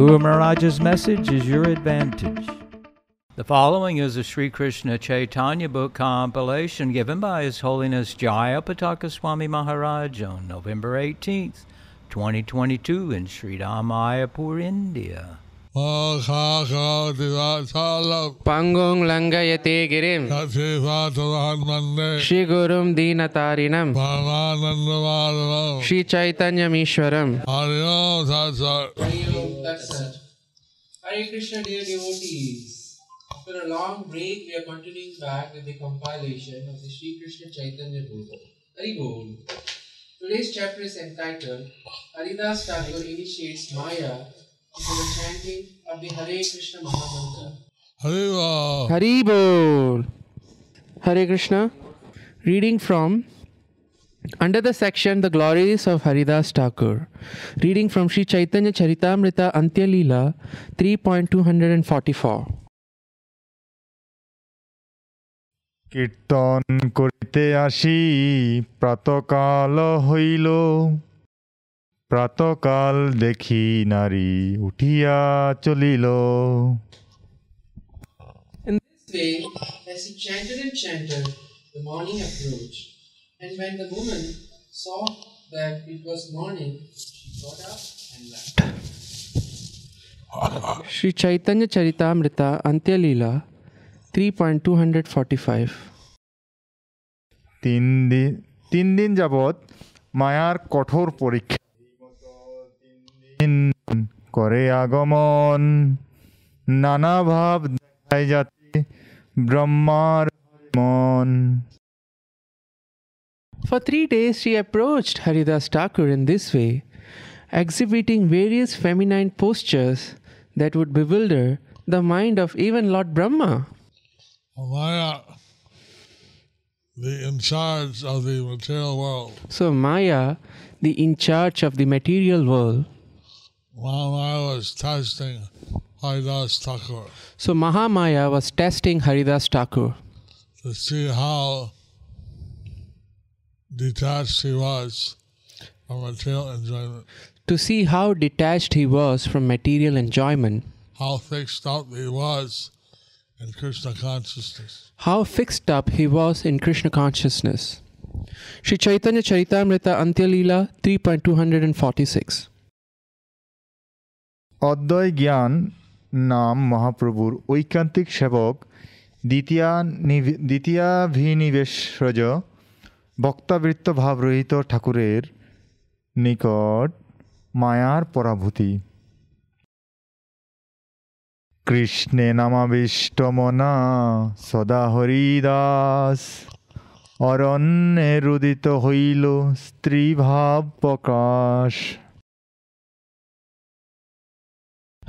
Guru Maharaj's message is your advantage. The following is a Sri Krishna Chaitanya book compilation given by His Holiness Jaya Pataka Swami Maharaj on November 18th, 2022 in Sri Mayapur, India. पङ्गुं लङ्घयते गिरिं श्रीगुरुं दीनतारिणं श्रीचैतन्यमीश्वरम् Hare Krishna, dear devotees. After a long break, we are continuing back with the compilation of the Sri Krishna Chaitanya book. Hari Bol. Today's chapter is entitled Haridas Thakur initiates Maya into the chanting of the Hare Krishna Mahamantra. Hari Bol. Hare Krishna. Reading from under the section The Glories of Haridas Thakur. Reading from Sri Chaitanya Charitamrita Antya Leela 3.244. কীর্তন করিতে আসি প্রাতকাল হইল প্রাতকাল দেখি নারী উঠিয়া চলিল In this way, as he chanted and chanted, the morning approached. And when the woman saw that it was morning, she got up and left. Sri Chaitanya Charitamrita Antya Leela 3.245. তিন দিন তিন দিন যাবৎ মায়ার কঠোর পরীক্ষা দিন করে আগমন নানা ভাব দেখায় যাতে ব্রহ্মার মন For three days she approached Haridas Thakur in this way, exhibiting various feminine postures that would bewilder the mind of even Lord Brahma. Maya, the in charge of the material world. So Maya, the in charge of the material world, Maya was testing Haridas Thakur so Mahamaya was testing Haridas Thakur to see how detached he was from material enjoyment, to see how detached he was from material enjoyment, how fixed up he was in Krishna consciousness. how fixed up he was in Krishna consciousness. Sri Chaitanya Charitamrita Antya Leela 3.246. অদ্বয় জ্ঞান নাম মহাপ্রভুর ঐকান্তিক সেবক দ্বিতীয়া দ্বিতীয়াভিনিবেশজ ভাবরহিত ঠাকুরের নিকট মায়ার পরাভূতি। কৃষ্ণে নামাবিষ্ট মনা সদা হরিদাস, অরণ্যে রুদিত হইল স্ত্রী ভাব প্রকাশ।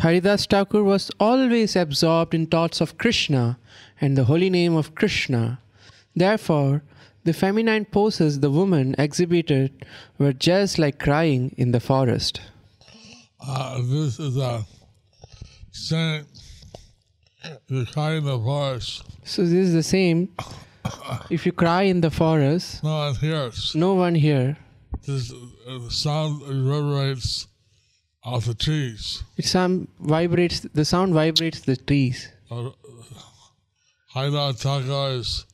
Haridas Thakur was always absorbed in thoughts of Krishna and the holy name of Krishna. Therefore, the feminine poses the woman exhibited were just like crying in the forest. Uh, this is a saying, the kind of the forest, So, this is the same. If you cry in the forest, no one hears. no one hears. This, uh, sound reverberates off the trees. It sound vibrates. The sound vibrates the trees. Uh, Haida Thakur is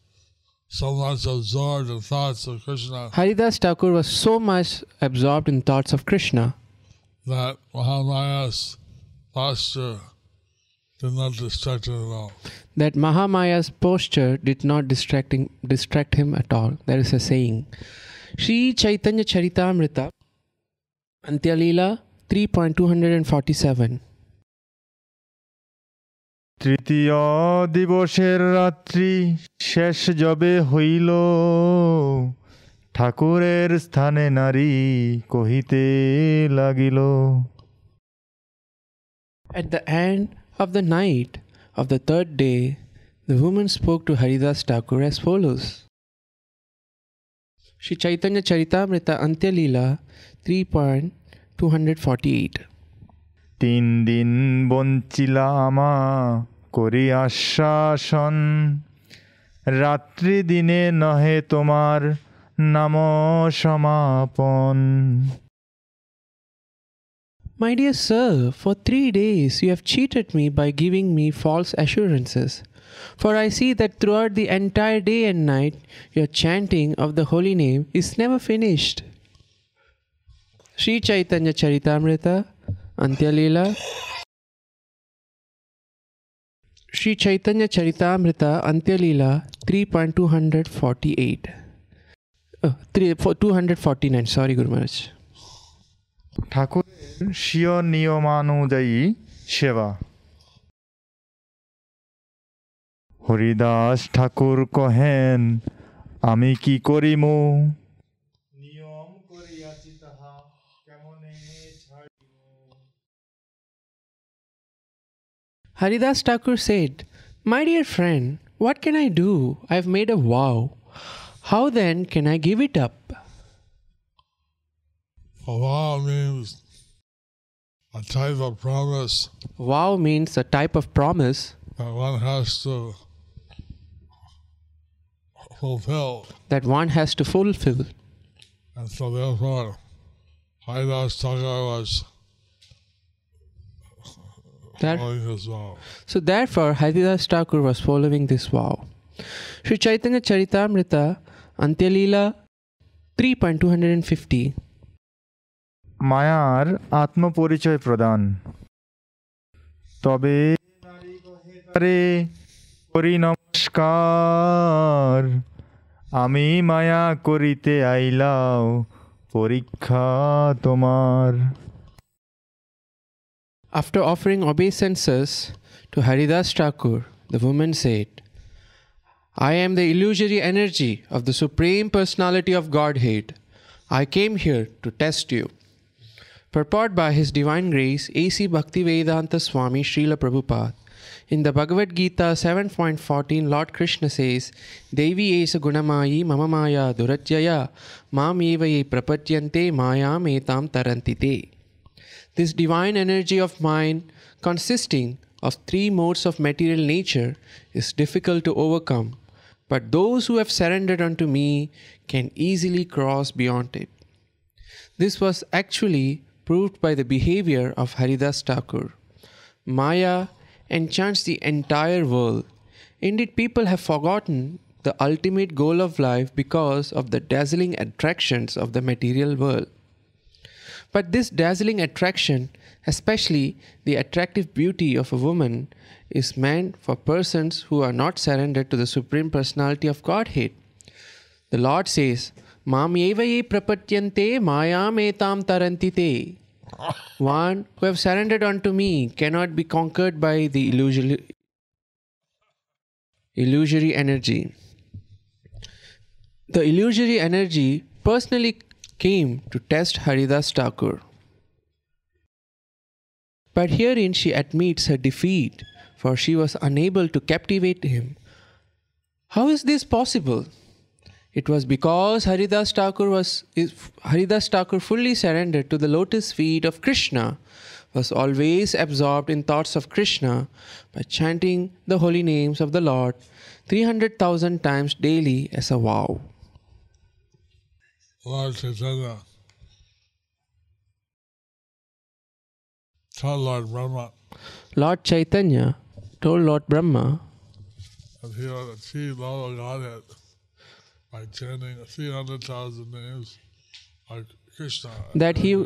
so much absorbed in thoughts of Krishna Haridas Thakur was so much absorbed in thoughts of Krishna that Mahamaya's posture did not distract him at all. that Mahamaya's posture did not distracting distract him at all. There is a saying. Sri Chaitanya Charitamrita Antya Leela 3.247 তৃতীয় দিবসের রাত্রি শেষ যবে হইল ঠাকুরের স্থানে নারী কহিতে লাগিল At the end of the night of the third day, the woman spoke to Haridas Thakur as follows. Shri Chaitanya Charitamrita Antya Leela 3.248 তিন দিন বঞ্চিলা আমা করি আশ্বাসন রাত্রি দিনে নহে তোমার নাম সমাপন My dear sir, for three days you have cheated me by giving me false assurances. For I see that throughout the entire day and night your chanting of the holy name is never finished. Sri Chaitanya Charitamrita, Antya Leela. Sri Chaitanya Charitamrita, Antya Leela 3.248. Oh, three, for 249, sorry Guru Maharaj. ঠাকুরের স্বীয় নিয়মানুযায়ী সেবা হরিদাস ঠাকুর কহেন আমি কি করিমু Haridas Thakur said, My dear friend, what can I do? I have made a vow. How then can I give it up? A vow means a type of promise Vow means a type of promise that one has to fulfill. that one has to fulfill. And so therefore, Haridas Thakur was That, following his vow. so therefore, Haridas Thakur was following this vow. Sri Chaitanya Charitamrita, Antyalila 3.250. মায়ার আত্মপরিচয় প্রদান তবে করি নমস্কার আমি মায়া করিতে আইলাও পরীক্ষা তোমার After offering obeisances to Haridas Thakur, the woman said, I am the illusory energy of the Supreme Personality of Godhead. I came here to test you. Purport by His Divine Grace A.C. Bhaktivedanta Swami Srila Prabhupada. In the Bhagavad Gita 7.14, Lord Krishna says, Devi esa gunamayi mama maya durajyaya mam evaye prapatyante mayam etam tarantite. This divine energy of mine, consisting of three modes of material nature, is difficult to overcome, but those who have surrendered unto me can easily cross beyond it. This was actually proved by the behavior of Haridas Thakur. Maya enchants the entire world. Indeed, people have forgotten the ultimate goal of life because of the dazzling attractions of the material world. But this dazzling attraction, especially the attractive beauty of a woman, is meant for persons who are not surrendered to the Supreme Personality of Godhead. The Lord says, Mam evaye prapatyante mayam etam tarantite. One who have surrendered unto me cannot be conquered by the illusory, illusory energy. The illusory energy personally came to test Haridas Thakur. But herein she admits her defeat, for she was unable to captivate him. How is this possible? It was because Haridas Thakur was Haridas Thakur fully surrendered to the lotus feet of Krishna, was always absorbed in thoughts of Krishna by chanting the holy names of the Lord 300,000 times daily as a vow. Lord Chaitanya told Lord Brahma Lord Chaitanya told Lord Brahma that he would achieve of Godhead by chanting 300,000 names of Krishna. that he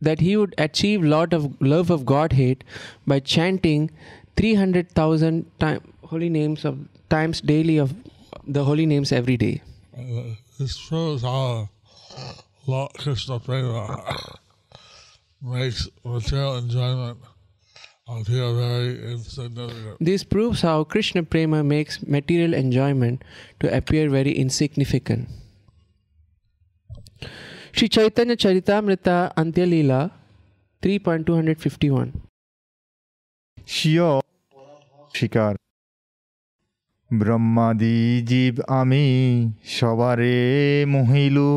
that he would achieve lot of love of Godhead by chanting 300,000 time, holy names of times daily of the holy names every day. Uh, this shows how Lord Krishna Prema makes material enjoyment appear very insignificant. This proves how Krishna Prema makes material enjoyment to appear very insignificant. Sri Chaitanya Charitamrita Antya Leela 3.251 স্বীয় শিকার ব্রহ্মাদি জীব আমি সবারে মহিলু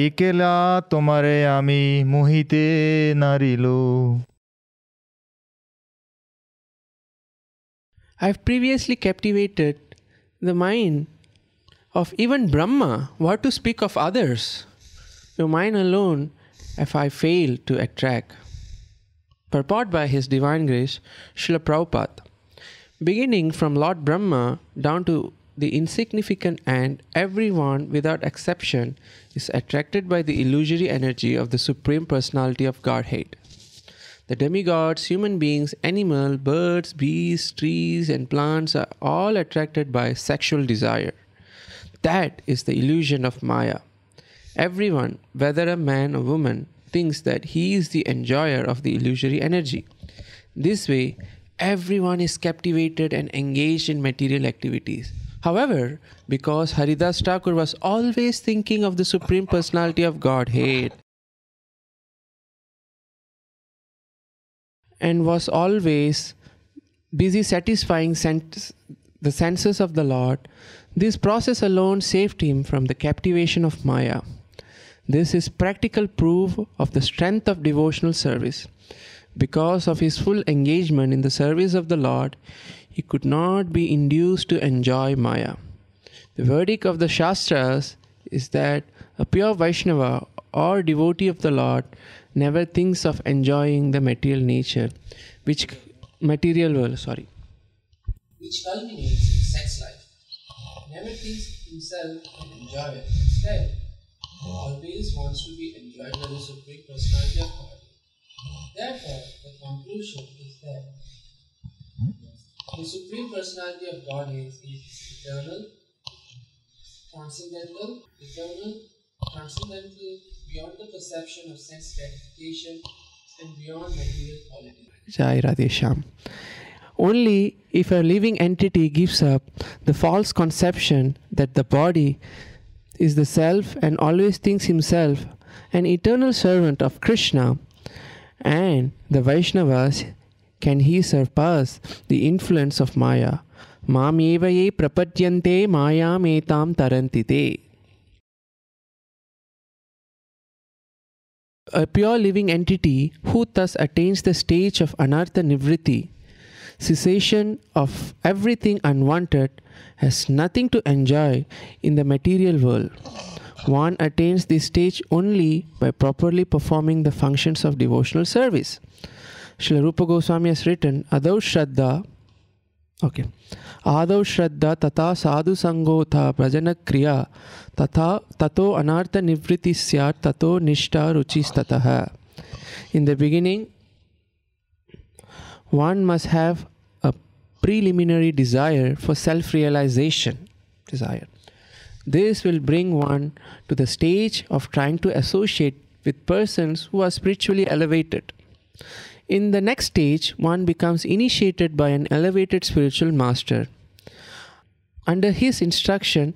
একেলা তোমারে আমি Mohite নারিলু I've previously captivated the mind of even Brahma. What to speak of others? Your mind alone, if I fail to attract. Purport by His Divine Grace, Srila Prabhupada. Beginning from Lord Brahma down to the insignificant and everyone without exception is attracted by the illusory energy of the Supreme Personality of Godhead. The demigods, human beings, animal, birds, beasts, trees, and plants are all attracted by sexual desire. That is the illusion of Maya. Everyone, whether a man or woman, thinks that he is the enjoyer of the illusory energy. This way, everyone is captivated and engaged in material activities. However, because Haridas Thakur was always thinking of the Supreme Personality of Godhead, and was always busy satisfying the senses of the Lord, this process alone saved him from the captivation of Maya. This is practical proof of the strength of devotional service. Because of his full engagement in the service of the Lord, he could not be induced to enjoy Maya. The verdict of the Shastras is that a pure Vaishnava or devotee of the Lord never thinks of enjoying the material nature, which material world, sorry. which culminates in sex life. Never thinks himself an enjoyer. Instead, always wants to be enjoyed by the Supreme Personality of God. Therefore, the conclusion is that the Supreme Personality of God is, eternal, transcendental, eternal, transcendental, beyond the perception of sense gratification, and beyond material quality. Jai Radhesham. Only if a living entity gives up the false conception that the body is the self and always thinks himself an eternal servant of Krishna and the Vaishnavas can he surpass the influence of Maya. Mameva ye prapadyante mayam etam tarantite. A pure living entity who thus attains the stage of anartha nivritti, cessation of everything unwanted, has nothing to enjoy in the material world. One attains this stage only by properly performing the functions of devotional service. Srila Rupa Goswami has written, Adau Shraddha, okay, Adau Shraddha tata sadhu sangotha prajana kriya तथा ततो अनार्थ निवृत्ति स्यात् ततो निष्ठा रुचिस्ततः in the beginning one must have a preliminary desire for self realization desire this will bring one to the stage of trying to associate with persons who are spiritually elevated in the next stage one becomes initiated by an elevated spiritual master under his instruction,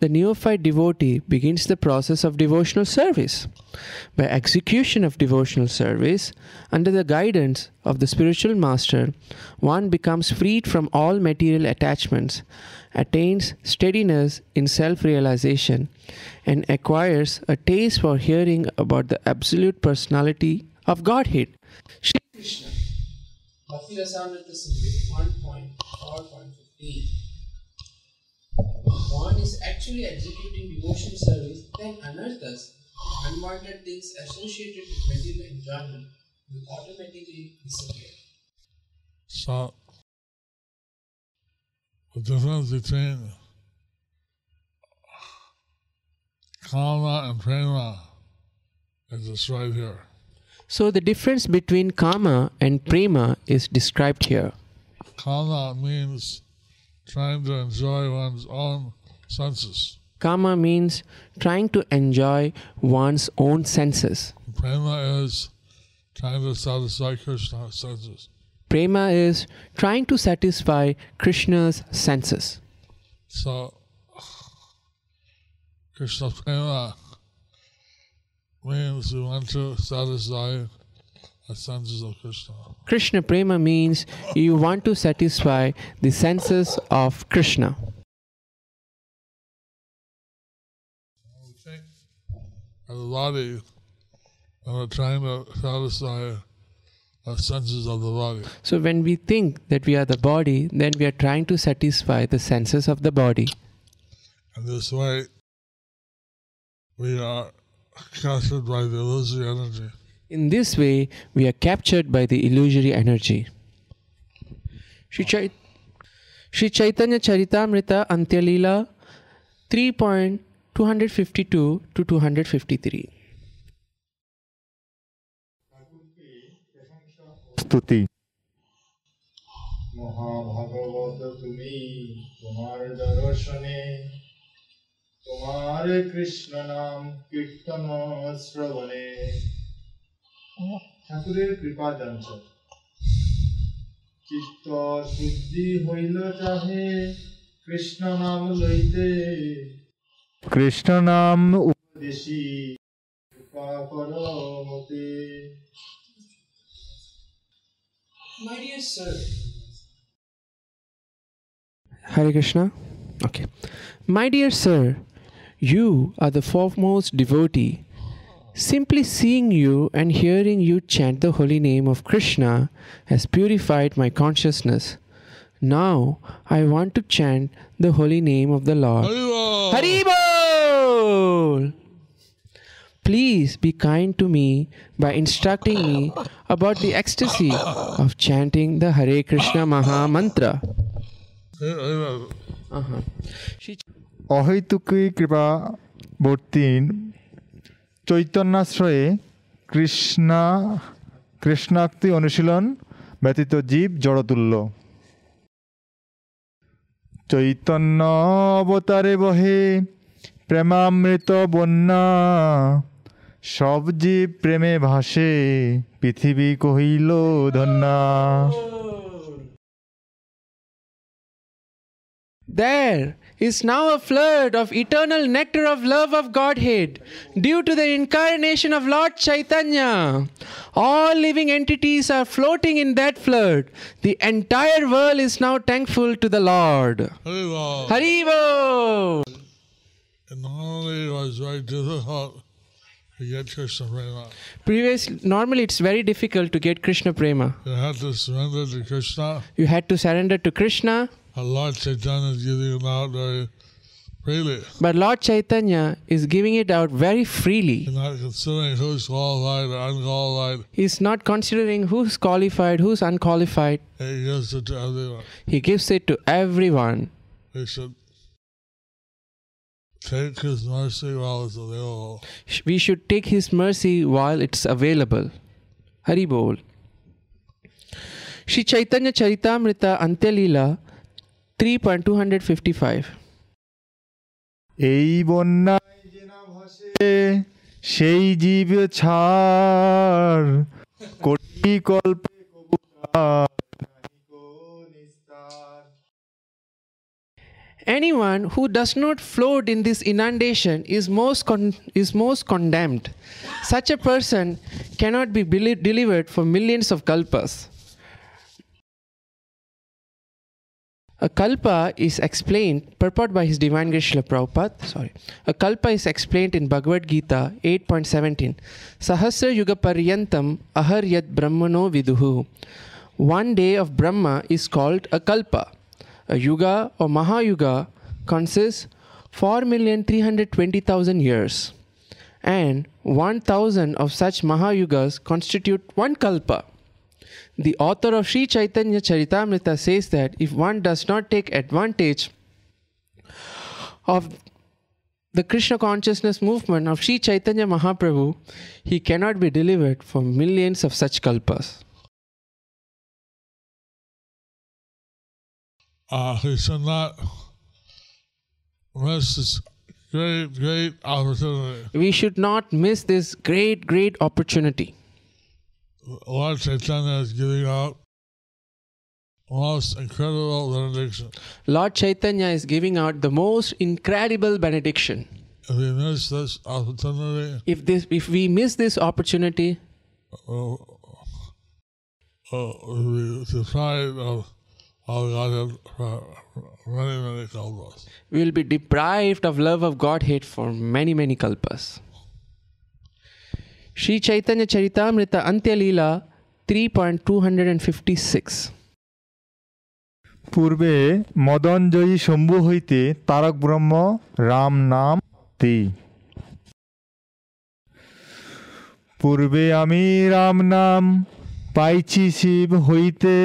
the neophyte devotee begins the process of devotional service. By execution of devotional service, under the guidance of the spiritual master, one becomes freed from all material attachments, attains steadiness in self realization, and acquires a taste for hearing about the absolute personality of Godhead. Shri Krishna. Bhakti Rasamrita Sindhu 1.4.15 One is actually executing devotion service, then anarthas, unwanted things associated with material enjoyment, will automatically disappear. So, the difference between kama and prema is described here. So, the difference between kama and prema is described here. Kama means trying to enjoy one's own senses. Kama means trying to enjoy one's own senses. Prema is trying to satisfy Krishna's senses. Prema is trying to satisfy Krishna's senses. So, Krishna prema means we want to satisfy the senses of Krishna. Krishna Prema means you want to satisfy the senses of Krishna. We think of the body, and we're trying to satisfy the senses of the body. So, when we think that we are the body, then we are trying to satisfy the senses of the body. And this way, we are captured by the illusory energy. In this way, we are captured by the illusory energy. Sri, Chait- Sri Chaitanya Charitamrita Antyalila 3.252 to 253. स्तुति महाभागवत तुम्हें तुम्हारे दर्शने তোমার কৃষ্ণ নাম কীর্তন শ্রবণে ঠাকুরের কৃপা জানছ চিত্ত শুদ্ধি হইল চাহে কৃষ্ণ নাম লইতে কৃষ্ণ নাম দেশি কৃপা কর মতে My dear sir, Hare Krishna. Okay. My dear sir, you are the foremost devotee. Simply seeing you and hearing you chant the holy name of Krishna has purified my consciousness. Now I want to chant the holy name of the Lord. Haribo! Haribol! Please be kind to me by instructing me about the ecstasy of chanting the Hare Krishna Maha Mantra. Uh-huh. She অহৈতুকী কৃপাবর্তী চৈতন্যাশ্রয়ে Krishna, কৃষ্ণাক্তি অনুশীলন ব্যতীত জীব জড়তুল্য। চৈতন্য অবতারে বহে প্রেমামৃত বন্যা, সব জীব প্রেমে ভাসে, পৃথিবী কহিল Dhanya. There is now a flood of eternal nectar of love of Godhead due to the incarnation of Lord Chaitanya. All living entities are floating in that flood. The entire world is now thankful to the Lord. Haribol! And normally it was very difficult to get Krishna Prema. Previous, normally it's very difficult to get Krishna Prema. You had to surrender to Krishna. You had to surrender to Krishna, Lord Chaitanya is giving it out uh, very freely. but Lord Chaitanya is giving it out very freely. You're not considering who's qualified or unqualified. He's not considering who's qualified, who's unqualified. He gives it to everyone. He gives it to everyone. We should take His mercy while it's available. We should take His mercy while it's available. Hari Bol. Shri Chaitanya Charitamrita Antyalila 3.255. এই বন্যায় যে না ভাসে সেই জীব ছাড় কোটি কল্পে কবুতার, নাহিকো নিস্তার। Anyone who does not float in this inundation is most con- is most condemned. Such a person cannot be beli- delivered for millions of kalpas. A kalpa is explained, purport by His Divine Grace Prabhupada. Sorry. A kalpa is explained in Bhagavad Gita 8.17. Sahasra yuga paryantam ahar brahmano viduhu. One day of Brahma is called a kalpa. A yuga or Mahayuga consists 4,320,000 years. And 1,000 of such Mahayugas constitute one kalpa. The author of Sri Chaitanya Charitamrita says that if one does not take advantage of the Krishna consciousness movement of Sri Chaitanya Mahaprabhu, he cannot be delivered from millions of such kalpas. Uh, we should not miss this great, great opportunity. We should not miss this great, great opportunity. Lord Chaitanya is giving out most incredible benediction. Lord Chaitanya is giving out the most incredible benediction. If we miss this opportunity, If this if we miss this opportunity, we'll uh, we deprived of, of Godhead for many, many kalpas. We will be deprived of love of Godhead for many, many kalpas. Sri Chaitanya Charitamrita Antya Leela 3.256 পূর্বে মদনজয়ী শম্ভু হইতে তারক ব্রহ্ম রাম নাম তি পূর্বে আমি রাম নাম পাইছি শিব হইতে,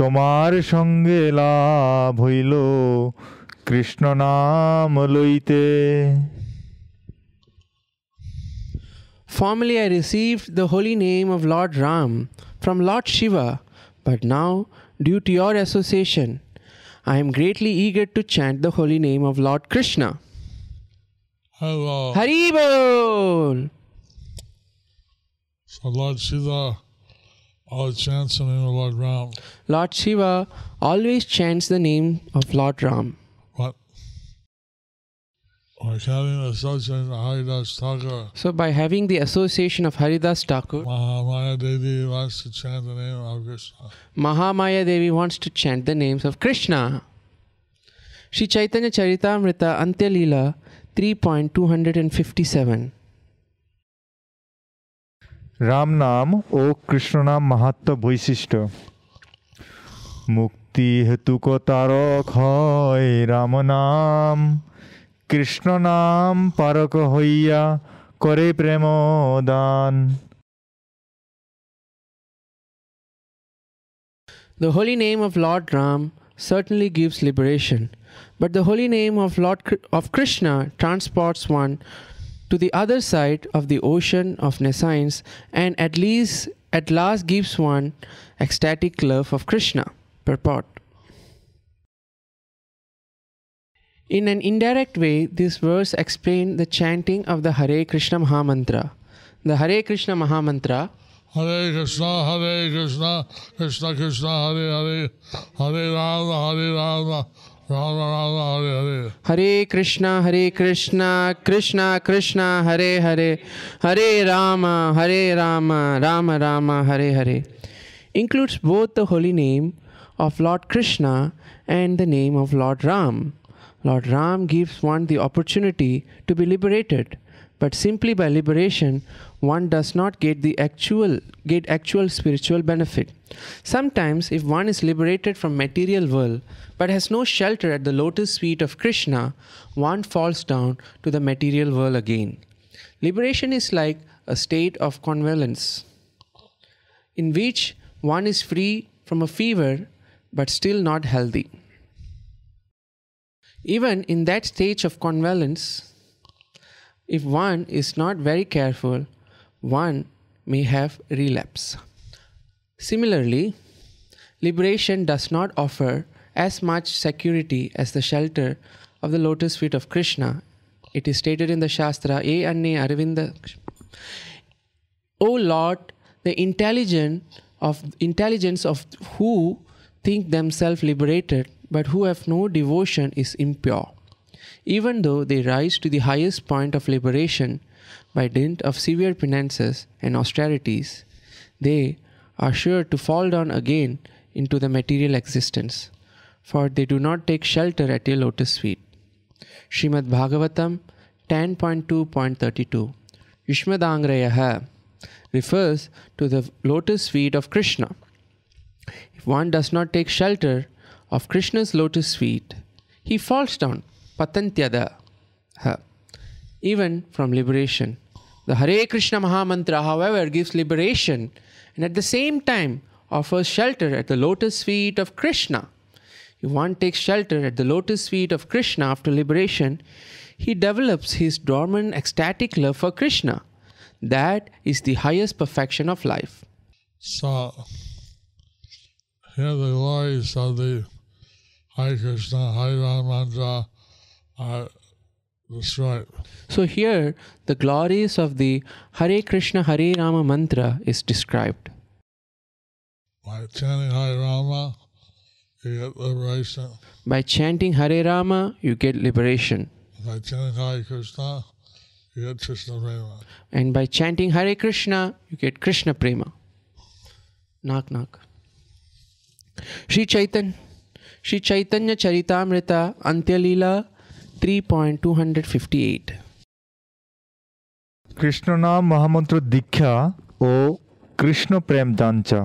তোমার সঙ্গে লাভ হইল কৃষ্ণ নাম লইতে। Formerly I received the holy name of Lord Ram from Lord Shiva, but now, due to your association, I am greatly eager to chant the holy name of Lord Krishna. Hello. Hari Bol! So Lord Shiva always chants the name of Lord Ram. Lord Shiva always chants the name of Lord Ram. But by having association with Haridas Thakur, So, by having the association of Haridas Thakur, Mahamaya Devi wants to chant the name of Krishna. Mahamaya Devi wants to chant the names of Krishna. Sri Chaitanya Charitamrita Antya Leela 3.257 Ram নাম ও কৃষ্ণ নাম মাহাত্ম বৈশিষ্ট্য মুক্তি হেতুক তারক হয় রাম নাম কৃষ্ণ নাম park হইয়া করে প্রেম দান The holy name of Lord Ram certainly gives liberation, but the holy name of Lord Kr- of Krishna transports one to the other side of the ocean of nescience and at least at last gives one ecstatic love of Krishna. Purport. In an indirect way, this verse explains the chanting of the Hare Krishna Mahamantra. The Hare Krishna Mahamantra Hare Krishna, Hare Krishna, Krishna Krishna, Hare Hare, Hare Rama, Hare Rama, Rama Rama, Hare Hare. Hare Krishna, Hare Krishna, Krishna Krishna, Hare Hare, Hare Rama, Hare Rama, Rama Rama, Hare Hare includes both the holy name of Lord Krishna and the name of Lord Ram. Lord Ram gives one the opportunity to be liberated, but simply by liberation one does not get the actual get actual spiritual benefit. Sometimes if one is liberated from material world but has no shelter at the lotus feet of Krishna, one falls down to the material world again. Liberation is like a state of convalescence in which one is free from a fever but still not healthy. Even in that stage of convalescence, if one is not very careful, one may have relapse. Similarly, liberation does not offer as much security as the shelter of the lotus feet of Krishna. It is stated in the Shastra, E Anne Aravinda. O Lord, the intelligent of intelligence of who think themselves liberated but who have no devotion is impure. Even though they rise to the highest point of liberation by dint of severe penances and austerities, they are sure to fall down again into the material existence, for they do not take shelter at your lotus feet. Srimad Bhagavatam 10.2.32 Yushmadangrayaha refers to the lotus feet of Krishna. If one does not take shelter of Krishna's lotus feet, he falls down, patantyada, even from liberation. The Hare Krishna Mahamantra, however, gives liberation and at the same time offers shelter at the lotus feet of Krishna. If one takes shelter at the lotus feet of Krishna after liberation, he develops his dormant ecstatic love for Krishna. That is the highest perfection of life. So, here the glories of the Hare Krishna, Hare Ram mantra are destroyed. So here the glories of the Hare Krishna Hare Rama mantra is described. By chanting Hare Rama, you get liberation. By chanting Hare Rama, you get liberation. By chanting Hare Krishna, you get Krishna Prema. And by chanting Hare Krishna, you get Krishna Prema. Knock, knock. Sri Chaitan, Sri Chaitanya Charitamrita, Antyalila 3.258. Krishna নাম মহামন্ত্র দীক্ষা ও কৃষ্ণ প্রেম যাঞ্চা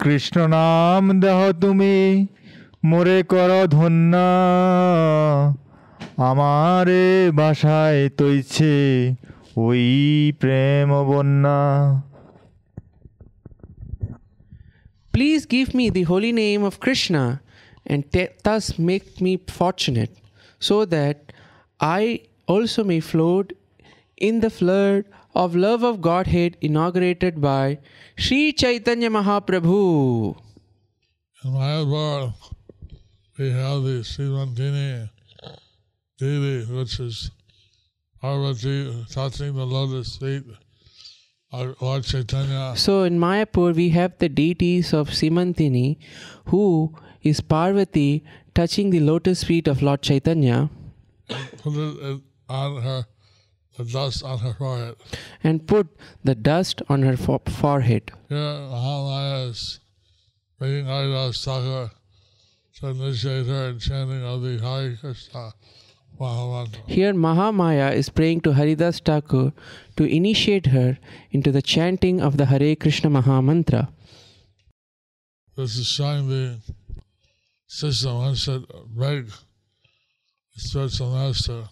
কৃষ্ণ নাম দেহ তুমি মোরে কর ধন্য আমারে বাসায় তৈছে ওই প্রেম বন্যা Please give me the holy name of Krishna and te- thus make me fortunate, so that I also may float in the flood of love of Godhead inaugurated by Sri Chaitanya Mahaprabhu. In Mayapur, we have the Simantini Devi, which is Parvati touching the lotus feet. So in Mayapur, we have the deities of Simantini, who is Parvati touching the lotus feet of Lord Chaitanya Put it on her, the dust on her forehead. and put the dust on her fo- forehead. Here, Mahamaya is Haridas Thakur to initiate her in chanting of the Hare Krishna Mahamantra. Here, Mahamaya is praying to Haridas Thakur to initiate her into the chanting of the Hare Krishna Mahamantra. This is showing the system one should beg spiritual master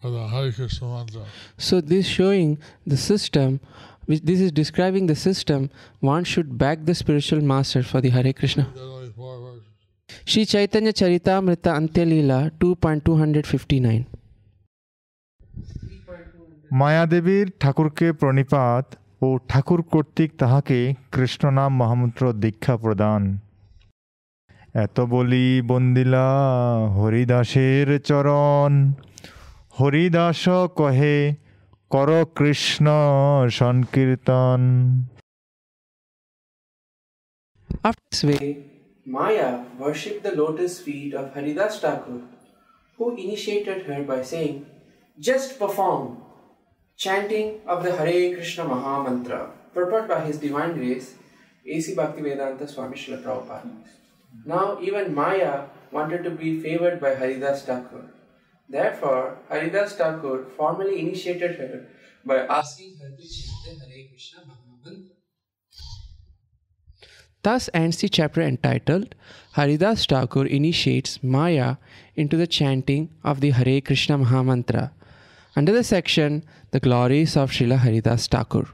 for the Hare Krishna mantra. So, this showing the system, which this is describing the system, one should back the spiritual master for the Hare Krishna. There are only four verses. Sri Chaitanya Charitamrita Antyalila 2.259. মায়াদেবীর ঠাকুরকে প্রণিপাত ও ঠাকুর কর্তৃক তাহাকে কৃষ্ণনাম মহামন্ত্র দীক্ষা প্রদান। এত বলি বন্দিলা হরিদাসের চরণ। হরিদাস কহে কর কৃষ্ণ সংকীর্তন। Maya worship the lotus feet of Haridas Thakur who initiated her by saying just perform chanting of the Hare Krishna Maha Mantra, by His Divine Grace, A.C. Bhaktivedanta Swami Srila Prabhupada. Now, even Maya wanted to be favored by Haridas Thakur. Therefore, Haridas Thakur formally initiated her by asking her to chant the Hare Krishna Maha Mantra. Thus ends the chapter entitled Haridas Thakur initiates Maya into the chanting of the Hare Krishna Mahamantra. Under the section The Glories of Srila Haridas Thakur.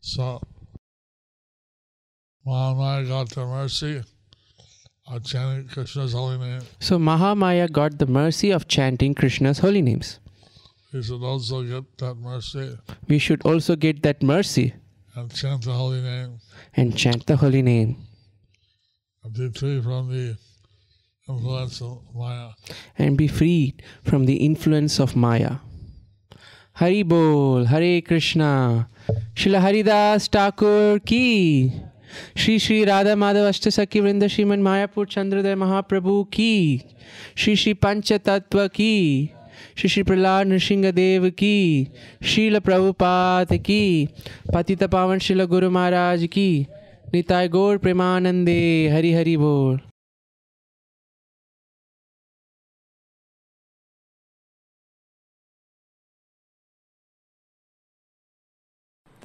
So, Mahamaya got the mercy of chanting Krishna's holy name. So Mahamaya got the mercy of chanting Krishna's holy names. We should also get that mercy We should also get that mercy and chant the holy name and chant the holy name and be free from the influence of Maya. and be freed from the influence of Maya. Hari Bol, Hare Krishna, Srila Haridas Thakur ki, Shri Shri Radha Madhav Ashtasaki Vrinda Shriman Mayapur Chandroday Mahaprabhu ki, Shri Shri Pancha Tattva ki, Shri Shri Prahlad Nrsinga Dev ki, Srila Prabhupada ki, Patita Pavan Srila Guru Maharaj ki, Nitai Gaur Premanande, Hari Hari Bol.